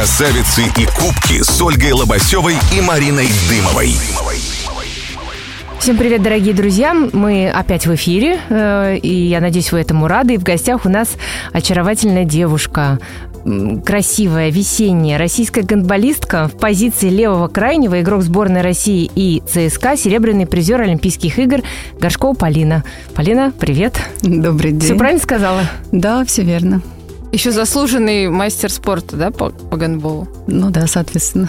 Красавицы и кубки с Ольгой Лобасевой и Мариной Дымовой. Всем привет, дорогие друзья! Мы опять в эфире, э, и я надеюсь, вы этому рады. И в гостях у нас очаровательная девушка, красивая, весенняя российская гандболистка в позиции левого крайнего, игрок сборной России и ЦСКА, серебряный призер Олимпийских игр Горшкова Полина. Полина, привет! Добрый день! Все правильно сказала? Да, все верно. Еще заслуженный мастер спорта, да, по, по гандболу? Ну да, соответственно.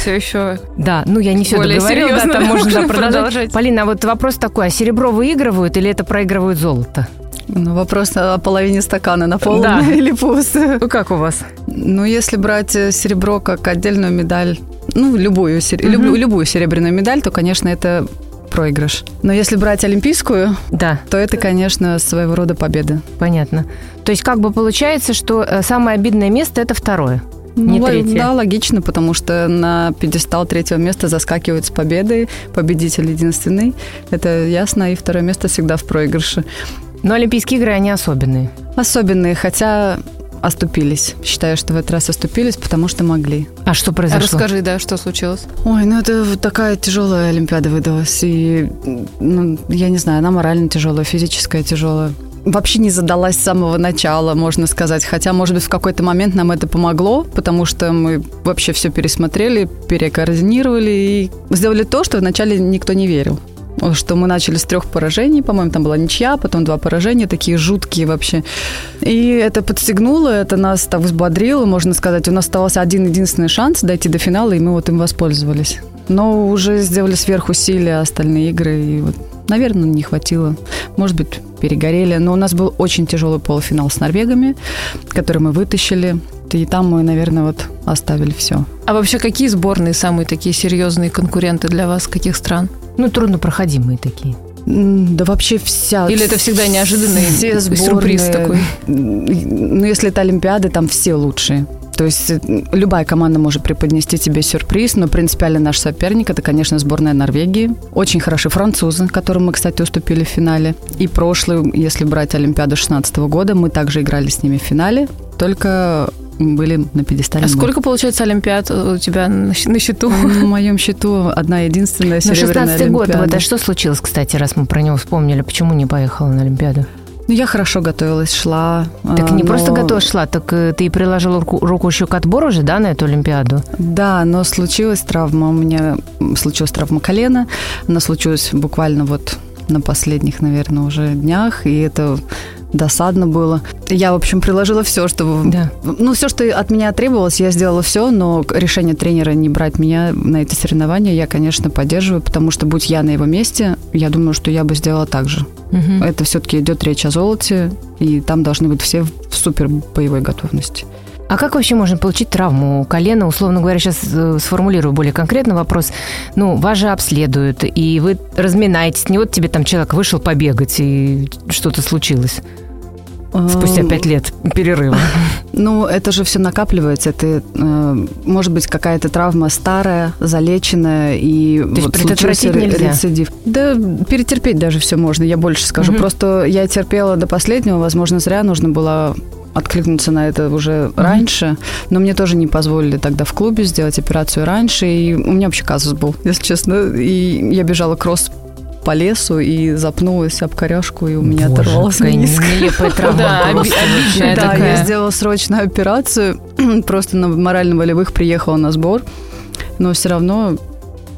Все еще. Да, ну я не все договорила, да, там можно да, продолжать. Полина, а вот вопрос такой, а серебро выигрывают или это проигрывают золото? Ну, вопрос о половине стакана наполнен да. или пусто. Ну, как у вас? Ну, если брать э, серебро как отдельную медаль, ну, любую, угу. любую, любую серебряную медаль, то, конечно, это проигрыш. Но если брать олимпийскую, да. то это, конечно, своего рода победа. Понятно. То есть как бы получается, что э, самое обидное место – это второе? не ну, третье. Да, логично, потому что на пьедестал третьего места заскакивают с победой, победитель единственный. Это ясно, и второе место всегда в проигрыше. Но Олимпийские игры, они особенные. Особенные, хотя оступились. Считаю, что в этот раз оступились, потому что могли. А что произошло? Расскажи, да, что случилось? Ой, ну это такая тяжелая Олимпиада выдалась. И, ну, я не знаю, она морально тяжелая, физическая тяжелая. Вообще не задалась с самого начала, можно сказать. Хотя, может быть, в какой-то момент нам это помогло, потому что мы вообще все пересмотрели, перекоординировали и сделали то, что вначале никто не верил что мы начали с трех поражений, по-моему, там была ничья, потом два поражения, такие жуткие вообще. И это подстегнуло, это нас так взбодрило, можно сказать. У нас оставался один единственный шанс дойти до финала, и мы вот им воспользовались. Но уже сделали сверхусилия остальные игры, и вот, наверное, не хватило. Может быть, перегорели. Но у нас был очень тяжелый полуфинал с норвегами, который мы вытащили. И там мы, наверное, вот оставили все. А вообще какие сборные самые такие серьезные конкуренты для вас? Каких стран? Ну, труднопроходимые такие. Да вообще вся... Или это всегда неожиданный все сборные, сюрприз такой? Ну, если это Олимпиады, там все лучшие. То есть э, любая команда может преподнести тебе сюрприз, но принципиально наш соперник это, конечно, сборная Норвегии. Очень хорошие французы, которым мы, кстати, уступили в финале. И прошлый, если брать Олимпиаду 16 года, мы также играли с ними в финале, только были на пьедестале. А сколько, получается, Олимпиад у тебя на, счету? На моем счету одна единственная серебряная На 16 год, вот, а что случилось, кстати, раз мы про него вспомнили? Почему не поехала на Олимпиаду? Ну, я хорошо готовилась, шла. Так не но... просто готова шла, так э, ты приложила руку, руку еще к отбору же, да, на эту Олимпиаду? Да, но случилась травма. У меня случилась травма колена. Она случилась буквально вот на последних, наверное, уже днях. И это досадно было. Я, в общем, приложила все, что... Да. Ну, все, что от меня требовалось, я сделала все, но решение тренера не брать меня на эти соревнования я, конечно, поддерживаю, потому что, будь я на его месте, я думаю, что я бы сделала так же. Угу. Это все-таки идет речь о золоте, и там должны быть все в супер боевой готовности. А как вообще можно получить травму колена? Условно говоря, сейчас э, сформулирую более конкретно вопрос. Ну, вас же обследуют, и вы разминаетесь. Не вот тебе там человек вышел побегать, и что-то случилось. Спустя пять лет перерыва. Ну, это же все накапливается. Это э, может быть какая-то травма старая, залеченная и То вот случился рецидив. Да, перетерпеть даже все можно, я больше скажу. Угу. Просто я терпела до последнего, возможно, зря нужно было откликнуться на это уже mm-hmm. раньше, но мне тоже не позволили тогда в клубе сделать операцию раньше, и у меня вообще казус был, если честно, и я бежала кросс по лесу и запнулась об коряшку, и у меня Боже, оторвалась мениск. Да я сделала срочную операцию, просто на морально-волевых приехала на сбор, но все равно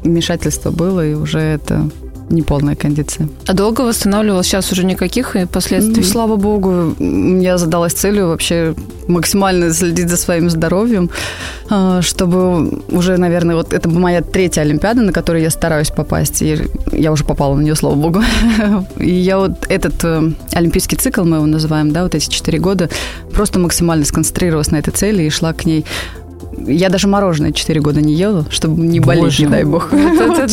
вмешательство было, и уже это неполная кондиция. А долго восстанавливалась? Сейчас уже никаких последствий? Ну, слава богу, я задалась целью вообще максимально следить за своим здоровьем, а, чтобы уже, наверное, вот это моя третья Олимпиада, на которую я стараюсь попасть, и я уже попала на нее, слава богу. И я вот этот э, олимпийский цикл, мы его называем, да, вот эти четыре года, просто максимально сконцентрировалась на этой цели и шла к ней я даже мороженое 4 года не ела, чтобы не болеть, не дай бог. Это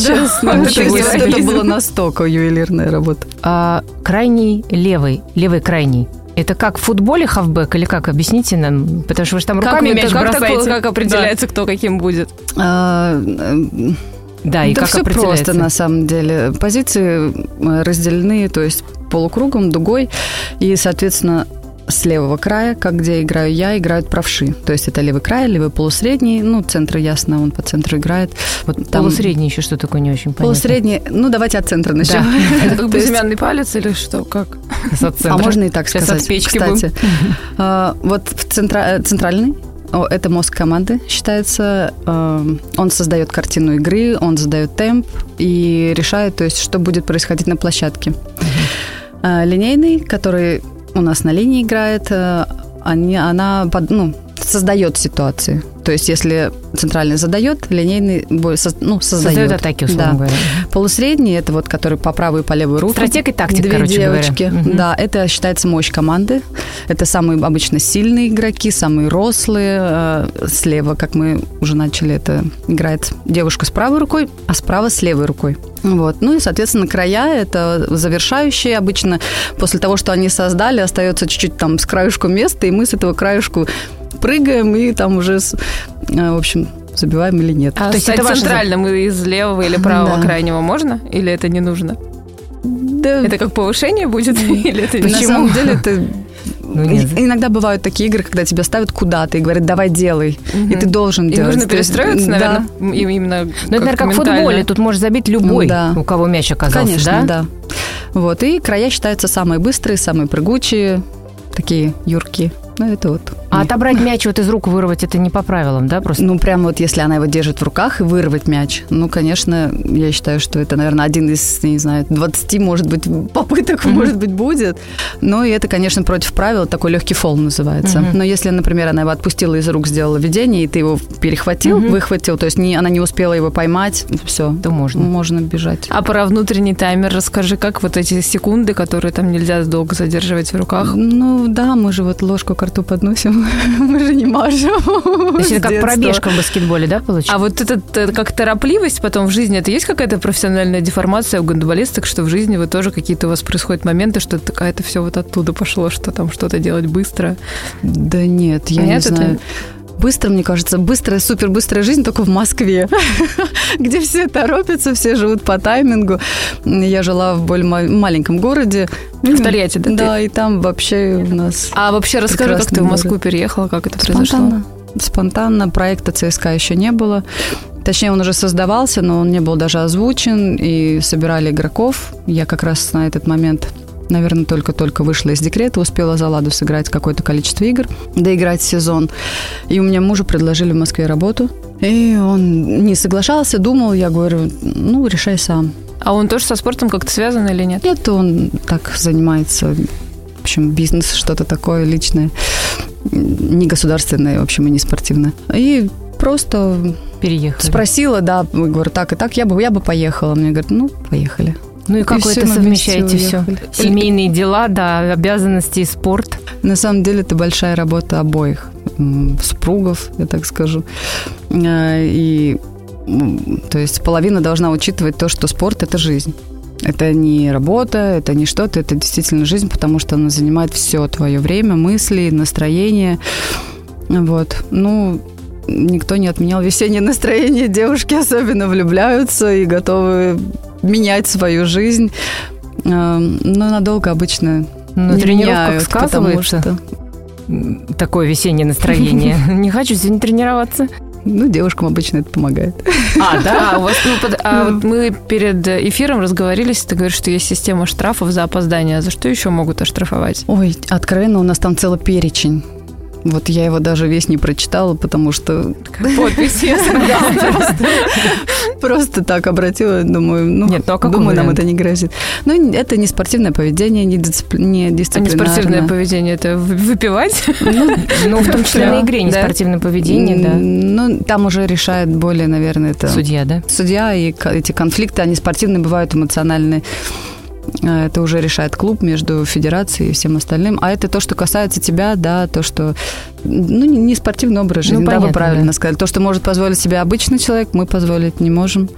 было настолько ювелирная работа. А крайний левый, левый крайний, это как в футболе хавбэк или как? Объясните нам, потому что вы же там руками мяч бросаете. Как определяется, кто каким будет? А, да, и да как все просто на самом деле. Позиции э, разделены, то есть полукругом, дугой, и, соответственно, с левого края, как где играю я, играют правши. То есть это левый край, левый полусредний. Ну, центр ясно, он по центру играет. Вот там... Полусредний еще что такое не очень понятно. Полусредний, ну, давайте от центра начнем. Да. Это как безымянный палец или что, как? А можно и так сказать, кстати. А, вот э, центральный это мозг команды, считается. Э, он создает картину игры, он задает темп и решает, то есть, что будет происходить на площадке. Uh-huh. Линейный, который у нас на линии играет, э, они, она ну, создает ситуации. То есть, если центральный задает, линейный ну, создает. Создает атаки, условно да. говоря. Полусредний это вот, который по правую и по левую руку. Стратег и тактик, Две короче девочки. говоря. Угу. Да, это считается мощь команды. Это самые обычно сильные игроки, самые рослые. Э, слева, как мы уже начали, это играет девушка с правой рукой, а справа с левой рукой. Вот. Ну и, соответственно, края – это завершающие. Обычно после того, что они создали, остается чуть-чуть там с краюшку места, и мы с этого краюшку прыгаем и там уже, э, в общем, забиваем или нет. А То есть это центральным ваше... из левого или правого да. крайнего можно? Или это не нужно? Да. Это как повышение будет? Или это Почему? На самом деле это ну, нет. Иногда бывают такие игры, когда тебя ставят куда-то и говорят, давай делай. Угу. И ты должен и делать. нужно перестроиться, наверное, да. именно Ну, это, наверное, как в футболе. Тут может забить любой, ну, да. у кого мяч оказался, Конечно, да? да. Вот. И края считаются самые быстрые, самые прыгучие, такие юркие. Ну, это вот. А отобрать мяч вот из рук вырвать, это не по правилам, да, просто? Ну, прямо вот если она его держит в руках и вырвать мяч, ну, конечно, я считаю, что это, наверное, один из, не знаю, 20, может быть, попыток, mm-hmm. может быть, будет. Но и это, конечно, против правил, такой легкий фол называется. Mm-hmm. Но если, например, она его отпустила из рук, сделала видение, и ты его перехватил, mm-hmm. выхватил, то есть не, она не успела его поймать, все, то можно. Можно бежать. А про внутренний таймер расскажи, как вот эти секунды, которые там нельзя долго задерживать в руках? Ну, да, мы же вот ложку к рту подносим, мы же не мажем. То есть это как пробежка в баскетболе, да, получается? А вот этот как торопливость потом в жизни, это есть какая-то профессиональная деформация у гандболисток, что в жизни вы тоже какие-то у вас происходят моменты, что такая это все вот оттуда пошло, что там что-то делать быстро? Да нет, я Понятно не знаю. Это? Быстро, мне кажется, быстрая, супер быстрая жизнь только в Москве, где все торопятся, все живут по таймингу. Я жила в более маленьком городе. В Тольятти, да? Да, и там вообще у нас А вообще расскажи, как ты в Москву переехала, как это произошло? Спонтанно. Проекта ЦСКА еще не было. Точнее, он уже создавался, но он не был даже озвучен, и собирали игроков. Я как раз на этот момент наверное, только-только вышла из декрета, успела за ладу сыграть какое-то количество игр, доиграть сезон. И у меня мужу предложили в Москве работу. И он не соглашался, думал, я говорю, ну, решай сам. А он тоже со спортом как-то связан или нет? Нет, он так занимается, в общем, бизнес, что-то такое личное, не государственное, в общем, и не спортивное. И просто Переехали. Спросила, да, говорю, так и так, я бы, я бы поехала. Мне говорят, ну, поехали. Ну и как и вы это совмещаете все? Семейные дела, да, обязанности и спорт. На самом деле это большая работа обоих супругов, я так скажу. А, и то есть половина должна учитывать то, что спорт – это жизнь. Это не работа, это не что-то, это действительно жизнь, потому что она занимает все твое время, мысли, настроение. Вот. Ну, никто не отменял весеннее настроение. Девушки особенно влюбляются и готовы менять свою жизнь. Эм, но надолго обычно На не меняют, сказывается что... такое весеннее настроение. Не хочу сегодня тренироваться. Ну, девушкам обычно это помогает. А, да? А, у вас, ну, под, а вот мы перед эфиром разговорились, ты говоришь, что есть система штрафов за опоздание. За что еще могут оштрафовать? Ой, откровенно, у нас там целый перечень. Вот я его даже весь не прочитала, потому что... Подпись Просто так обратила, думаю, ну, Нет, ну а думаю, нам это не грозит. Ну, это не спортивное поведение, не, дисциплинарное. А не спортивное поведение, это выпивать? Ну, ну в том числе на игре не спортивное поведение, да. Ну, там уже решает более, наверное, это... Судья, да? Судья, и эти конфликты, они спортивные, бывают эмоциональные. А, это уже решает клуб между федерацией и всем остальным. А это то, что касается тебя, да, то, что ну, не спортивный образ жизни, ну, понятно, да, вы правильно да. сказали. То, что может позволить себе обычный человек, мы позволить не можем.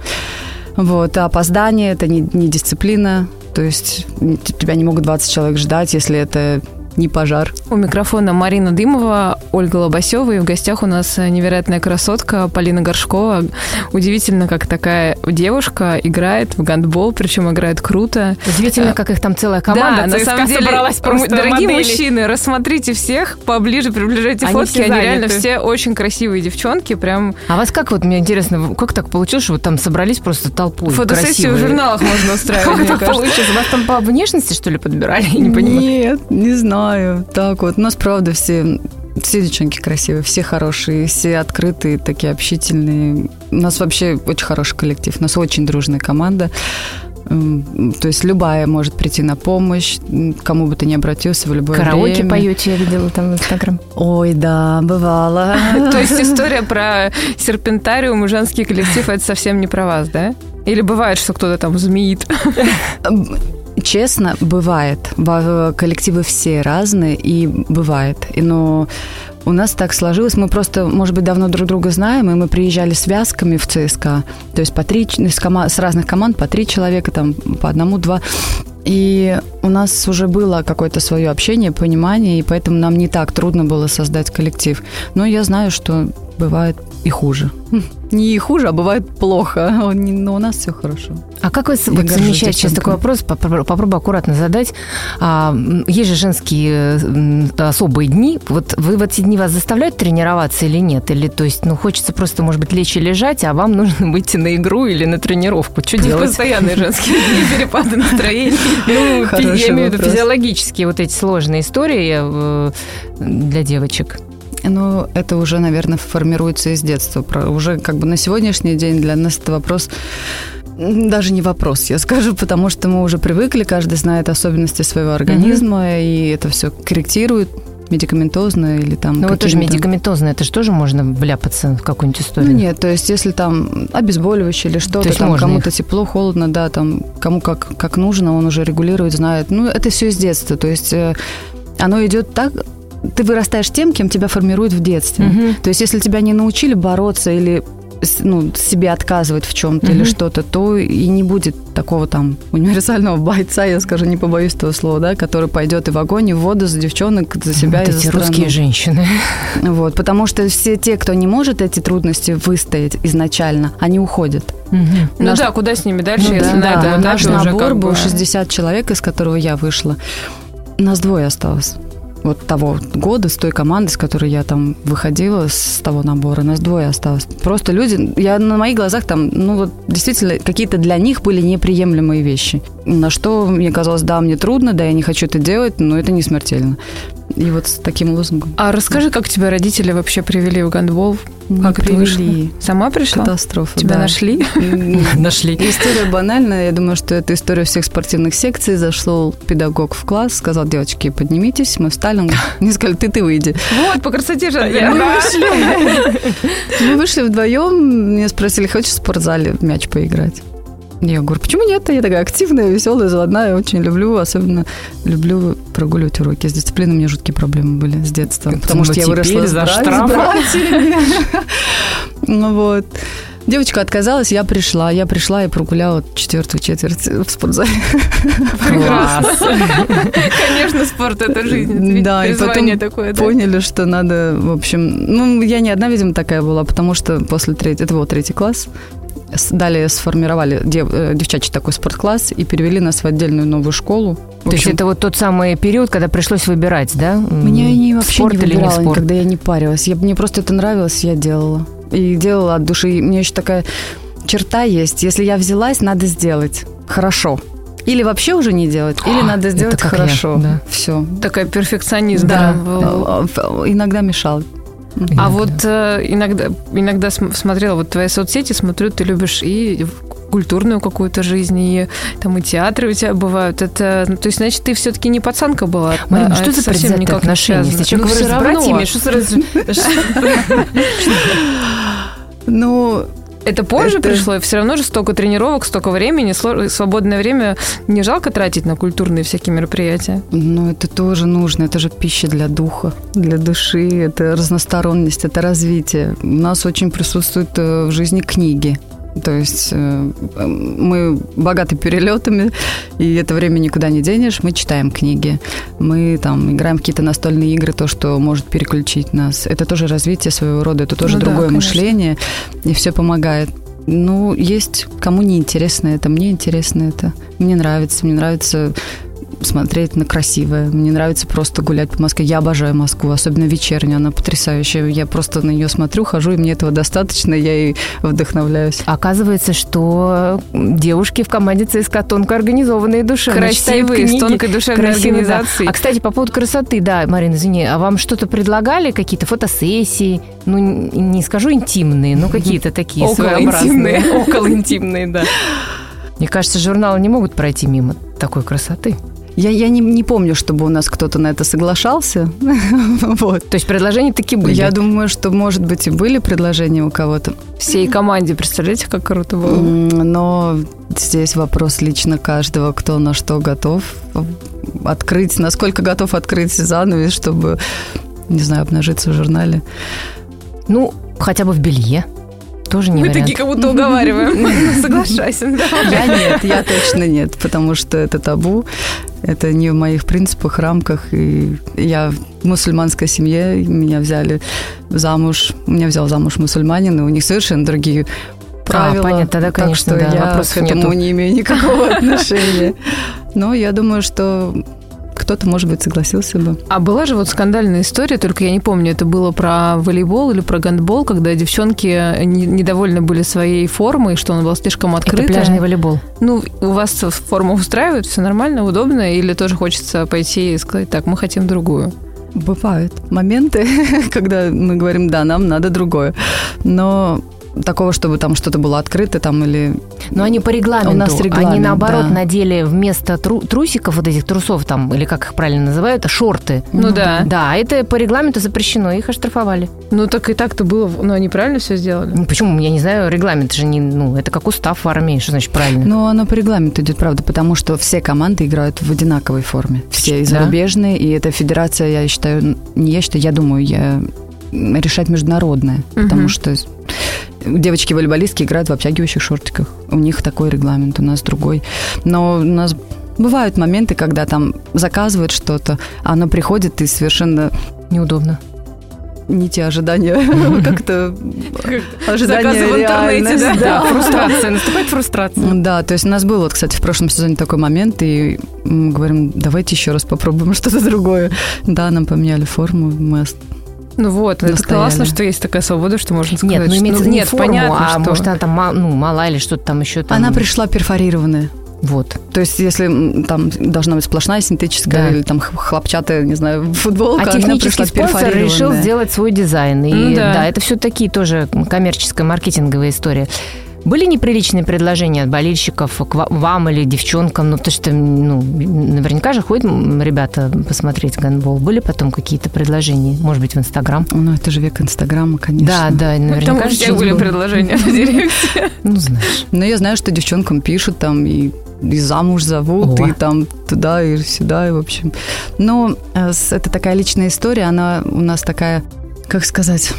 Вот, а опоздание – это не, не дисциплина, то есть тебя не могут 20 человек ждать, если это не пожар. У микрофона Марина Дымова, Ольга Лобасева, и в гостях у нас невероятная красотка Полина Горшкова. Удивительно, как такая девушка играет в гандбол, причем играет круто. Удивительно, как их там целая команда да, на самом деле, собралась просто Дорогие модели. мужчины, рассмотрите всех поближе, приближайте Они фотки. все Они реально все очень красивые девчонки. Прям А вас как вот, мне интересно, как так получилось, что вы там собрались просто толпой фотосессию в красивые? журналах можно устраивать, Как так получилось? Вас там по внешности, что ли, подбирали? Я не понимаю. Нет, не знаю. Так вот, у нас правда все все девчонки красивые, все хорошие, все открытые, такие общительные. У нас вообще очень хороший коллектив, у нас очень дружная команда. То есть любая может прийти на помощь, кому бы ты ни обратился в любое Караоке время. поете, я видела там в Инстаграм. Ой, да, бывало. То есть история про серпентариум и женский коллектив это совсем не про вас, да? Или бывает, что кто-то там змеит? Честно, бывает. Во- Коллективы все разные, и бывает. Но у нас так сложилось. Мы просто, может быть, давно друг друга знаем, и мы приезжали связками в ЦСКА. То есть по три, с, кома- с разных команд по три человека, там по одному, два. И у нас уже было какое-то свое общение, понимание, и поэтому нам не так трудно было создать коллектив. Но я знаю, что бывает и хуже. Не и хуже, а бывает плохо. Но у нас все хорошо. А как вы вот замечаете сейчас такой вопрос, попро- попробую аккуратно задать. А, есть же женские особые дни. Вот вы в эти дни вас заставляют тренироваться или нет? Или то есть, ну, хочется просто, может быть, лечь и лежать, а вам нужно выйти на игру или на тренировку? Что делать? Постоянные женские перепады настроения. Ну, я имею в виду физиологические вот эти сложные истории э, для девочек. Ну, это уже, наверное, формируется из детства. Про- Уже как бы на сегодняшний день для нас это вопрос даже не вопрос, я скажу, потому что мы уже привыкли, каждый знает особенности своего организма, и это все корректирует медикаментозно или там Ну, вот тоже медикаментозно, это же тоже можно вляпаться в какую-нибудь Ну историю. нет, то есть если там обезболивающее или То что-то, там кому-то их? тепло, холодно, да, там кому как, как нужно, он уже регулирует, знает. Ну, это все из детства, то есть э, оно идет так, ты вырастаешь тем, кем тебя формируют в детстве. Мгм. То есть если тебя не научили бороться или ну, себе отказывать в чем-то или Мгм. что-то, то и не будет такого там универсального бойца, я скажу, не побоюсь этого слова, да, который пойдет и в огонь, и в воду за девчонок, за себя вот и за эти страну. русские женщины. Вот, потому что все те, кто не может эти трудности выстоять изначально, они уходят. Мгм. Ну Наш- да, куда с ними дальше, Ну если да, на да, этом этапе наш уже набор как был бы- 60 человек, из которого я вышла. Нас двое осталось. Вот того года, с той команды, с которой я там выходила, с того набора, нас двое осталось. Просто люди, я на моих глазах там, ну вот действительно, какие-то для них были неприемлемые вещи. На что мне казалось, да, мне трудно, да, я не хочу это делать, но это не смертельно. И вот с таким лозунгом. А расскажи, как тебя родители вообще привели в гандбол? Не Как это вышло? привели. Сама пришла? Катастрофа, Тебя да. нашли? Нашли. История банальная. Я думаю, что это история всех спортивных секций. Зашел педагог в класс, сказал, девочки, поднимитесь. Мы встали. Он Мне сказали, ты, ты выйди. Вот, по красоте же Мы вышли. Мы вышли вдвоем. Меня спросили, хочешь в спортзале в мяч поиграть? Я говорю, почему нет? Я такая активная, веселая, заводная, очень люблю, особенно люблю прогуливать уроки. С дисциплиной у меня жуткие проблемы были с детства, потому ну что я выросла за. Ну вот. Девочка отказалась, я пришла. Я пришла и прогуляла четвертую четверть в спортзале. Класс. Конечно, спорт – это жизнь. Да, и потом призвание такое, да? поняли, что надо, в общем... Ну, я не одна, видимо, такая была, потому что после третьего... Это был третий класс. Далее сформировали дев- э, девчачий такой спорткласс и перевели нас в отдельную новую школу. В То есть общем, это вот тот самый период, когда пришлось выбирать, да? М, Меня не вообще спорт не или не выбирала спорт? никогда, я не парилась. Я, мне просто это нравилось, я делала. И делала от души. И у меня еще такая черта есть. Если я взялась, надо сделать хорошо. Или вообще уже не делать, или А, надо сделать как я, хорошо. да. Все. Такая перфекционизм. Да. был. Э, э, Иногда. А вот э, иногда, иногда см- смотрела вот твои соцсети, смотрю, ты любишь и культурную какую-то жизнь, и там и театры у тебя бывают. Это, ну, то есть, значит, ты все-таки не пацанка была. Марина, а что это за совсем никак не отношения? Если человек Ну, говорит всё с братьями, что сразу... Ну, Это позже Это- пришло, и все равно же столько тренировок, столько времени, свободное время не жалко тратить на культурные всякие мероприятия. Ну, это тоже нужно, это же пища для духа, для души, это разносторонность, это развитие. У нас очень присутствуют э, в жизни книги. То есть э, мы богаты перелетами, и это время никуда не денешь. Мы читаем книги, мы там играем какие-то настольные игры, то, что может переключить нас. Это тоже развитие своего рода, это тоже Ну да, другое конечно. мышление, и все помогает. Ну, есть кому не интересно это, мне интересно это. Мне нравится, мне нравится смотреть на красивое. Мне нравится просто гулять по Москве. Я обожаю Москву, особенно вечернюю. Она потрясающая. Я просто на нее смотрю, хожу, и мне этого достаточно. Я ей вдохновляюсь. Оказывается, что девушки в команде ЦСКА тонко организованные читают Красивые, с тонкой душевной Красивые, да. организацией. А, кстати, по поводу красоты, да, Марина, извини, а вам что-то предлагали? Какие-то фотосессии? Ну, не скажу интимные, но какие-то такие своеобразные. Около интимные, да. Мне кажется, журналы не могут пройти мимо такой красоты. Я, я не, не помню, чтобы у нас кто-то на это соглашался. Вот. То есть предложения таки были. Я думаю, что, может быть, и были предложения у кого-то. Всей команде, представляете, как круто было? Но здесь вопрос лично каждого, кто на что готов открыть, насколько готов открыть занавес, чтобы, не знаю, обнажиться в журнале. Ну, хотя бы в белье. Тоже не Мы вариант. такие как будто уговариваем. Соглашайся. Я нет, я точно нет, потому что это табу, это не в моих принципах, рамках. И я в мусульманской семье, меня взяли замуж, меня взял замуж мусульманин, и у них совершенно другие правила. понятно, тогда, так конечно, что да, я к этому нету. не имею никакого отношения. Но я думаю, что кто-то, может быть, согласился бы. А была же вот скандальная история, только я не помню, это было про волейбол или про гандбол, когда девчонки не- недовольны были своей формой, что она была слишком Это открытая. пляжный волейбол. Ну, у вас форма устраивает, все нормально, удобно, или тоже хочется пойти и сказать, так, мы хотим другую? Бывают моменты, когда мы говорим, да, нам надо другое. Но такого, чтобы там что-то было открыто там или... Но они по регламенту. У нас они регламент, наоборот да. надели вместо тру- трусиков, вот этих трусов там, или как их правильно называют, шорты. Ну да. Да, это по регламенту запрещено, их оштрафовали. Ну, так и так-то было, ну, они правильно все сделали? Ну, Почему? Я не знаю, регламент же не, ну, это как устав в армии, что значит правильно? Но оно по регламенту идет, правда, потому что все команды играют в одинаковой форме. Все Да. зарубежные, и эта федерация, я считаю, не я считаю, я думаю, я решать международная, потому Мгм. что девочки-волейболистки играют в обтягивающих шортиках. У них такой регламент, у нас другой. Но у нас бывают моменты, когда там заказывают что-то, а оно приходит и совершенно Неудобно. не те ожидания, как-то ожидания в интернете, да? фрустрация, наступает фрустрация. Да, то есть у нас был, вот, кстати, в прошлом сезоне такой момент, и мы говорим, давайте еще раз попробуем что-то другое. Да, нам поменяли форму, мы Ну вот, это Настояли. классно, что есть такая свобода, что можно сказать. Нет, ну что- имеется виду не нет, форму, понятно, а что... может она там ну, мала или что-то там еще там. Она пришла перфорированная. Вот. То есть, если там должна быть сплошная синтетическая Да. или там хлопчатая, не знаю, футболка, А она технический пришла спонсор решил сделать свой дизайн. И Ну да. да. это все такие тоже коммерческая, маркетинговая история. Были неприличные предложения от болельщиков к ва- вам или девчонкам? Ну, потому что, ну, наверняка же ходят ребята посмотреть гандбол. Были потом какие-то предложения? Может быть, в Инстаграм? Ну, это же век Инстаграма, конечно. Да, да, Ну, наверняка Там у же всех что-то были было. предложения в директе. Ну, знаешь. Но я знаю, что девчонкам пишут там и, и замуж зовут, О. и там туда, и сюда, и в общем. Но э, это такая личная история, она у нас такая, как сказать,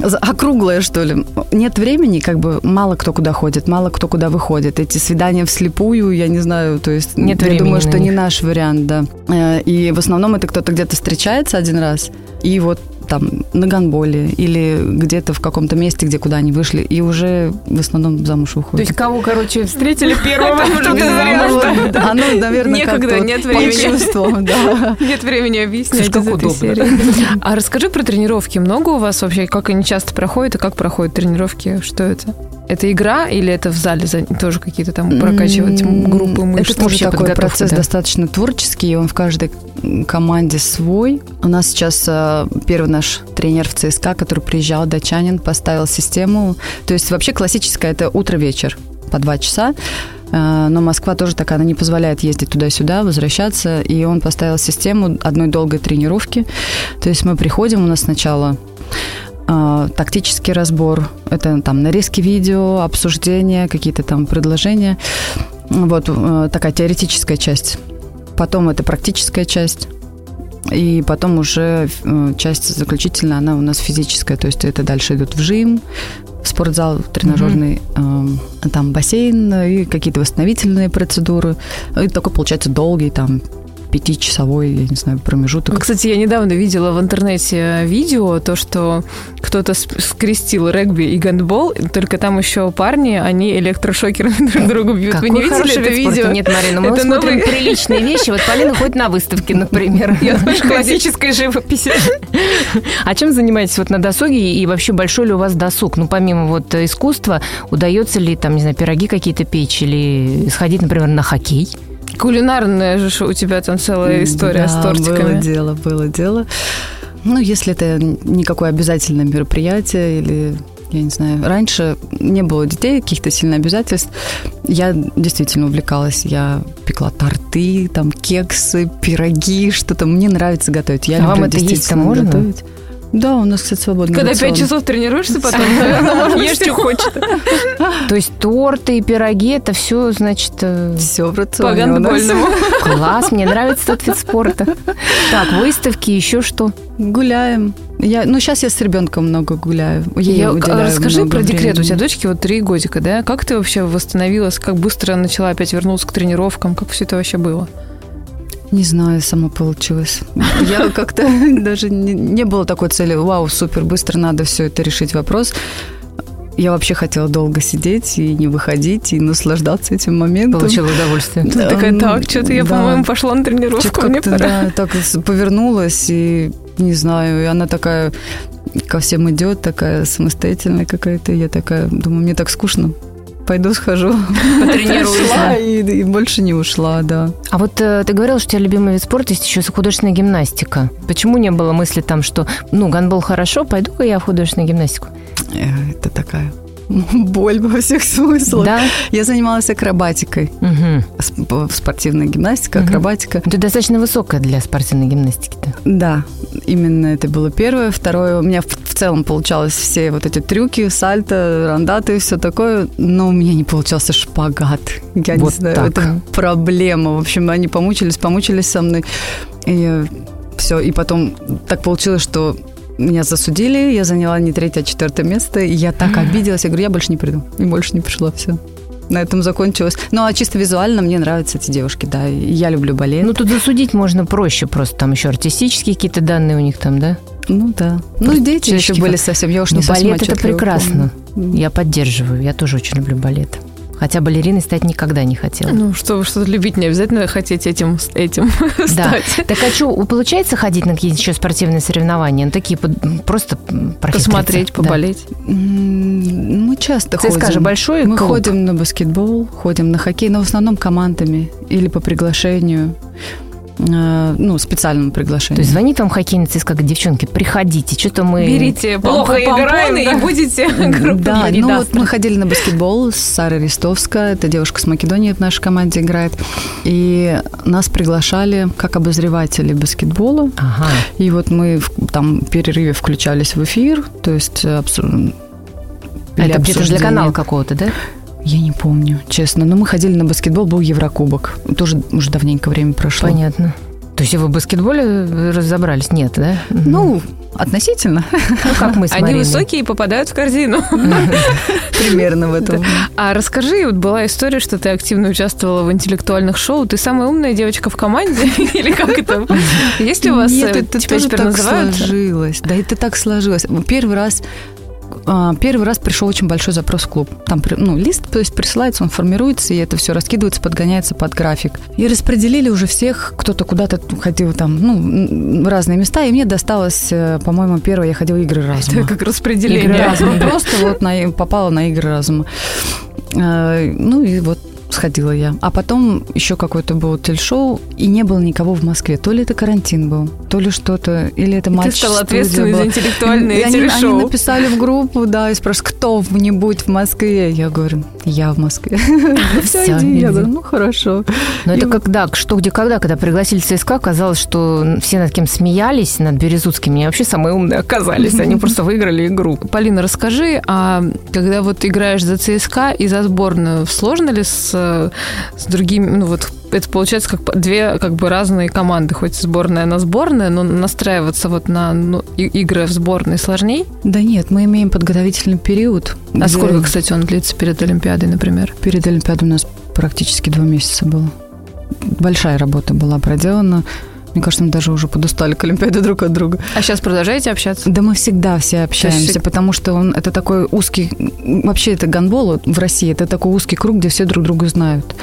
округлая, что ли. Нет времени, как бы мало кто куда ходит, мало кто куда выходит. Эти свидания вслепую, я не знаю, то есть Нет я времени думаю, что не них. наш вариант, да. Э, И в основном это кто-то где-то встречается один раз, и вот там на гонболе или где-то в каком-то месте, где куда они вышли, и уже в основном замуж То уходят. есть кого, короче, встретили первого? Да, ну, наверное, Некогда, нет времени. Нет времени объяснять из этой удобно. серии. А расскажи про тренировки. Много у вас вообще? Как они часто проходят и как проходят тренировки? Что это? Это игра или это в зале за- тоже какие-то там прокачивать группы мышц? Это тоже такой процесс да. достаточно творческий, он в каждой команде свой. У нас сейчас э, первый наш тренер в ЦСКА, который приезжал, датчанин, поставил систему. То есть вообще классическая это утро-вечер по два часа. Э, Но Москва тоже такая, она не позволяет ездить туда-сюда, возвращаться. И он поставил систему одной долгой тренировки. То есть мы приходим, у нас сначала э, тактический разбор, это там нарезки видео, обсуждения, какие-то там предложения. Вот э, такая теоретическая часть. Потом это практическая часть. И потом уже э, часть заключительная, она у нас физическая. То есть это дальше идут в жим, спортзал тренажерный, эм, там бассейн и какие-то восстановительные процедуры. И такой, получается, долгий там пятичасовой, я не знаю, промежуток. Кстати, я недавно видела в интернете видео, то, что кто-то скрестил регби и гандбол, только там еще парни, они электрошокерами друг друга бьют. Какой Вы не видели это видео? Нет, Марина, мы Это смотрим новый- приличные вещи. Вот Полина ходит на выставке, например. Я классической живописи. А чем занимаетесь вот на досуге и вообще большой ли у вас досуг? Ну, помимо вот э, искусства, удается ли там, не знаю, пироги какие-то печь или сходить, например, на хоккей? Кулинарная же у тебя там целая история Да, с тортиками. было дело, было дело. Ну, если это никакое обязательное мероприятие или я не знаю, раньше не было детей, каких-то сильно обязательств. Я действительно увлекалась. Я пекла торты, там кексы, пироги, что-то. Мне нравится готовить. Я А люблю вам это есть-то действительно можно? готовить. Да, у нас, кстати, свободный Когда рацион. пять часов тренируешься потом, наверное, можно ешь, что хочешь. То есть торты и пироги, это все, значит, э, Все в По рационе у нас. гандбольному. класс, мне нравится тот вид спорта. Так, выставки, еще что? Гуляем. Я, ну, сейчас я с ребенком много гуляю. Я- уделяю а расскажи много про декрет. У времени. тебя дочке вот три годика, да? Как ты вообще восстановилась? Как быстро начала опять вернуться к тренировкам? Как все это вообще было? Не знаю, само получилось. Я как-то даже не, не было такой цели, вау, супер, быстро надо все это решить вопрос. Я вообще хотела долго сидеть и не выходить, и наслаждаться этим моментом. Получила удовольствие. Ты Да, такая, так, что-то я, да. по-моему, пошла на тренировку, мне пора. да, так повернулась, и не знаю, и она такая ко всем идет, такая самостоятельная какая-то. Я такая, думаю, мне так скучно. Пойду схожу. Потренируюсь, и, и больше не ушла, да. А вот э, ты говорила, что у тебя любимый вид спорта есть еще художественная гимнастика. Почему не было мысли там, что, ну, гандбол хорошо, пойду-ка я в художественную гимнастику? Э, Это такая боль во всех смыслах. Да? Я занималась акробатикой. Сп- Спортивная гимнастика, Мгм. акробатика. Ты достаточно высокая для спортивной гимнастики-то. Да, именно это было первое. Второе, у меня в, в целом получалось все вот эти трюки, сальто, рандаты и все такое, но у меня не получался шпагат. Я Вот не знаю, так. это проблема. В общем, они помучились, помучились со мной. И все, и потом так получилось, что меня засудили, я заняла не третье, а четвертое место, и я так обиделась, я говорю, я больше не приду, и больше не пришла, все. На этом закончилось. Ну, а чисто визуально мне нравятся эти девушки, да, я люблю балет. Ну, тут засудить можно проще просто. Там еще артистические какие-то данные у них там, да? Ну да. Ну и дети еще были совсем. Я уж Ну, не совсем балет это прекрасно. помню. Я поддерживаю. Я тоже очень люблю балет. Хотя балериной стать никогда не хотела. Ну, что, что-то любить не обязательно хотеть этим, этим Да. стать. Так а что, получается ходить на какие-то еще спортивные соревнования? Ну, такие просто? Посмотреть, Да. поболеть. М, Мы часто ЦСКА ходим. же большой Мы клуб. ходим на баскетбол, ходим на хоккей, но в основном командами или по приглашению. Э, Ну, специальному То приглашению. есть звонит вам хоккейный ЦСКА, говорит, девчонки, приходите, что-то мы... Берите плохо плохо играем, да? и будете группой Да, ну вот мы ходили на баскетбол с Сарой Рестовска, это девушка с Македонии в нашей команде играет, и нас приглашали как обозреватели баскетбола, Ага. И вот мы в, там в перерыве включались в эфир, то есть э, обсу- или Это где-то для канала какого-то, да? Я не помню, честно. Но мы ходили на баскетбол, был Еврокубок. Тоже уже давненько время прошло. Понятно. То есть вы в баскетболе разобрались? Нет, да? Ну, относительно. Ну, как мы с Они Мариной. высокие и попадают в корзину. Примерно в этом. А расскажи, вот была история, что ты активно участвовала в интеллектуальных шоу. Ты самая умная девочка в команде? Или как это? Есть ли у вас Нет, э, это тоже так сложилось. Да, это так сложилось. Первый раз Первый раз пришел очень большой запрос в клуб. Там ну, лист, то есть присылается, он формируется, и это все раскидывается, подгоняется под график. И распределили уже всех, кто-то куда-то ходил там, ну, разные места, и мне досталось, э, по-моему, первое, я ходила игры разума. Это как Игры распределение. разума. Ну, Просто вот на- попала на игры разума. Э, Ну и вот сходила я. А потом еще какое-то было телешоу, и не было никого в Москве. То ли это карантин был, то ли что-то, или это И матч Ты стала ответственной за интеллектуальные И они, они телешоу. написали в группу, да, и спрашивают, кто не будет в Москве. Я говорю, я в Москве. Все, иди. Я говорю, ну хорошо. Но это И- когда, что, где, когда, когда пригласили ЦСКА, казалось, что все над кем смеялись, над Березутским, они вообще самые умные оказались, они просто выиграли игру. Полина, расскажи, а когда вот играешь за ЦСКА и за сборную, сложно ли с, с другими, ну вот это получается как две как бы разные команды, хоть сборная на сборная, но настраиваться вот на ну, игры в сборной сложней? Да нет, мы имеем подготовительный период. А где... сколько, кстати, он длится перед Олимпиадой, например? Перед Олимпиадой у нас практически два месяца было. Большая работа была проделана. Мне кажется, мы даже уже подустали к Олимпиаде друг от друга. А сейчас продолжаете общаться? Да мы всегда все общаемся, есть... потому что он это такой узкий... Вообще это гандбол в России, это такой узкий круг, где все друг друга знают.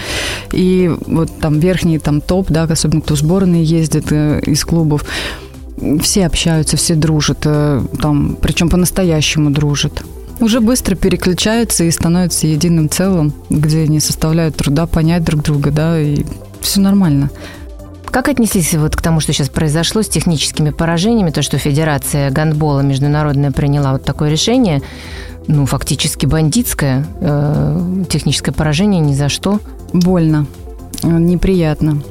И вот там верхний там топ, да, особенно кто в сборные ездит э, из клубов, все общаются, все дружат, э, там, причем по-настоящему дружат уже быстро переключаются и становятся единым целым, где не составляют труда понять друг друга, да, и все нормально. Как отнеслись вот к тому, что сейчас произошло с техническими поражениями, то, что Федерация гандбола международная приняла вот такое решение, ну, фактически бандитское, э, техническое поражение ни за что? Больно, неприятно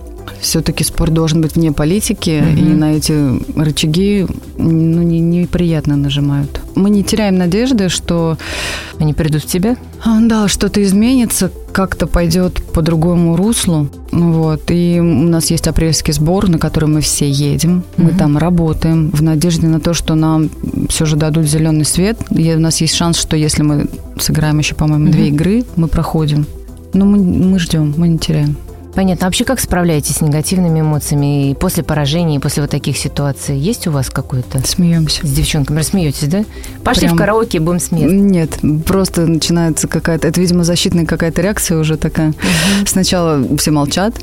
все-таки спорт должен быть вне политики, угу. и на эти рычаги ну, не, неприятно нажимают. Мы не теряем надежды, что... Они придут в тебя? А, да, что-то изменится, как-то пойдет по другому руслу. Вот. И у нас есть апрельский сбор, на который мы все едем. Мы угу. там работаем в надежде на то, что нам все же дадут зеленый свет. И у нас есть шанс, что если мы сыграем еще, по-моему, угу. две игры, мы проходим. Но мы, мы ждем, мы не теряем. Понятно. А вообще как справляетесь с негативными эмоциями и после поражения, и после вот таких ситуаций? Есть у вас какой-то? Смеемся. С девчонками рассмеетесь, да? Пошли Прям... в караоке, будем смеяться. Нет, просто начинается какая-то... Это, видимо, защитная какая-то реакция уже такая. Угу. Сначала все молчат,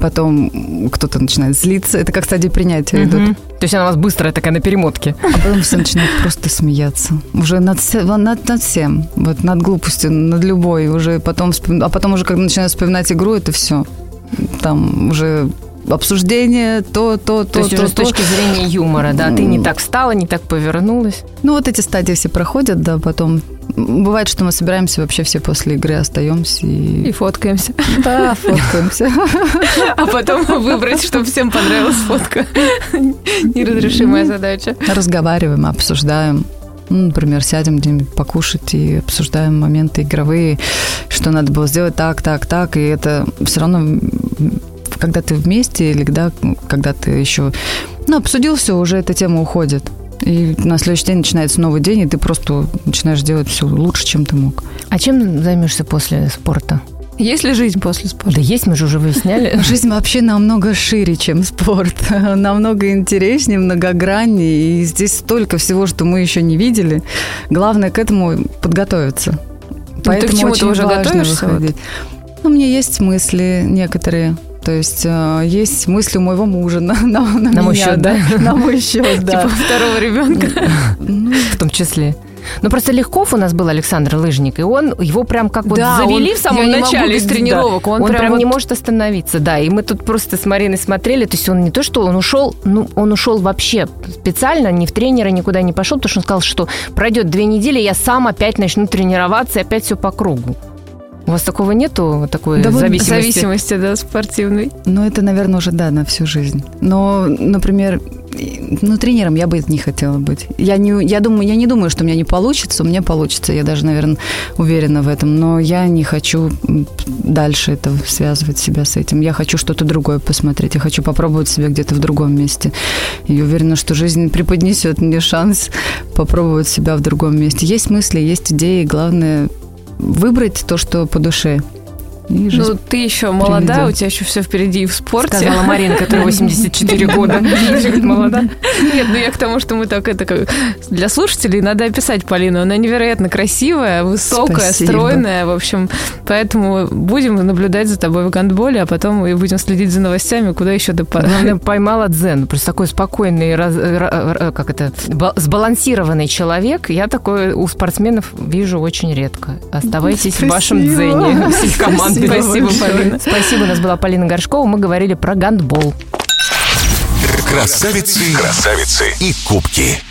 потом кто-то начинает злиться. Это как стадия принятия угу. идут. То есть она у вас быстрая такая на перемотке. А потом все начинают просто смеяться. Уже над, над, над всем. Вот над глупостью, над любой. Уже потом, а потом уже, когда начинают вспоминать игру, это все. Там уже обсуждение, то, то, то, то. есть то, уже то. с точки зрения юмора, да? Ты не так встала, не так повернулась. Ну, вот эти стадии все проходят, да, потом Бывает, что мы собираемся вообще все после игры, остаемся и... И фоткаемся. Да, фоткаемся. А потом выбрать, чтобы всем понравилась фотка. Неразрешимая задача. Разговариваем, обсуждаем. Ну, например, сядем где-нибудь покушать и обсуждаем моменты игровые, что надо было сделать так, так, так, и это все равно когда ты вместе или когда, когда ты еще ну, обсудил все, уже эта тема уходит. И на следующий день начинается новый день, и ты просто начинаешь делать все лучше, чем ты мог. А чем займешься после спорта? Есть ли жизнь после спорта? Да есть, мы же уже выясняли. Жизнь вообще намного шире, чем спорт. намного интереснее, многограннее. И здесь столько всего, что мы еще не видели. Главное к этому подготовиться. Ну, Поэтому ты к чему-то уже готовишься? Выходить. Ну, у меня есть мысли некоторые. То есть э, есть мысли у моего мужа на, на, на, на мой счет, да? На мой счет, да. Типа второго ребенка. Ну, в том числе. Ну, просто Легков у нас был Александр Лыжник, и он его прям как вот да, завели он, в самом начале из тренировок. Да, он, он прям, прям вот... не может остановиться, да. И мы тут просто с Мариной смотрели, то есть он не то, что он ушел, ну, он ушел вообще специально, ни в тренера никуда не пошел, потому что он сказал, что пройдет две недели, я сам опять начну тренироваться, и опять все по кругу. У вас такого нету, такой да, зависимости? Зависимости, да, спортивной. Ну, это, наверное, уже, да, на всю жизнь. Но, например, ну, тренером я бы не хотела быть. Я не, я думаю, я не думаю, что у меня не получится, у меня получится, я даже, наверное, уверена в этом, но я не хочу дальше это связывать себя с этим. Я хочу что-то другое посмотреть, я хочу попробовать себя где-то в другом месте. И уверена, что жизнь преподнесет мне шанс попробовать себя в другом месте. Есть мысли, есть идеи, главное выбрать то, что по душе. Ну, ты еще молода, приведет. у тебя еще все впереди и в спорте. Сказала Марина, которая 84 года. молода. Нет, ну я к тому, что мы так это. Для слушателей надо описать Полину. Она невероятно красивая, высокая, стройная, в общем. Поэтому будем наблюдать за тобой в гандболе, а потом и будем следить за новостями, куда еще ты Главное, поймала дзен. Просто такой спокойный, как это, сбалансированный человек. Я такой у спортсменов вижу очень редко. Оставайтесь в вашем дзене. Команда Спасибо, Спасибо Полина. Спасибо, у нас была Полина Горшкова. Мы говорили про гандбол. Красавицы, красавицы и кубки.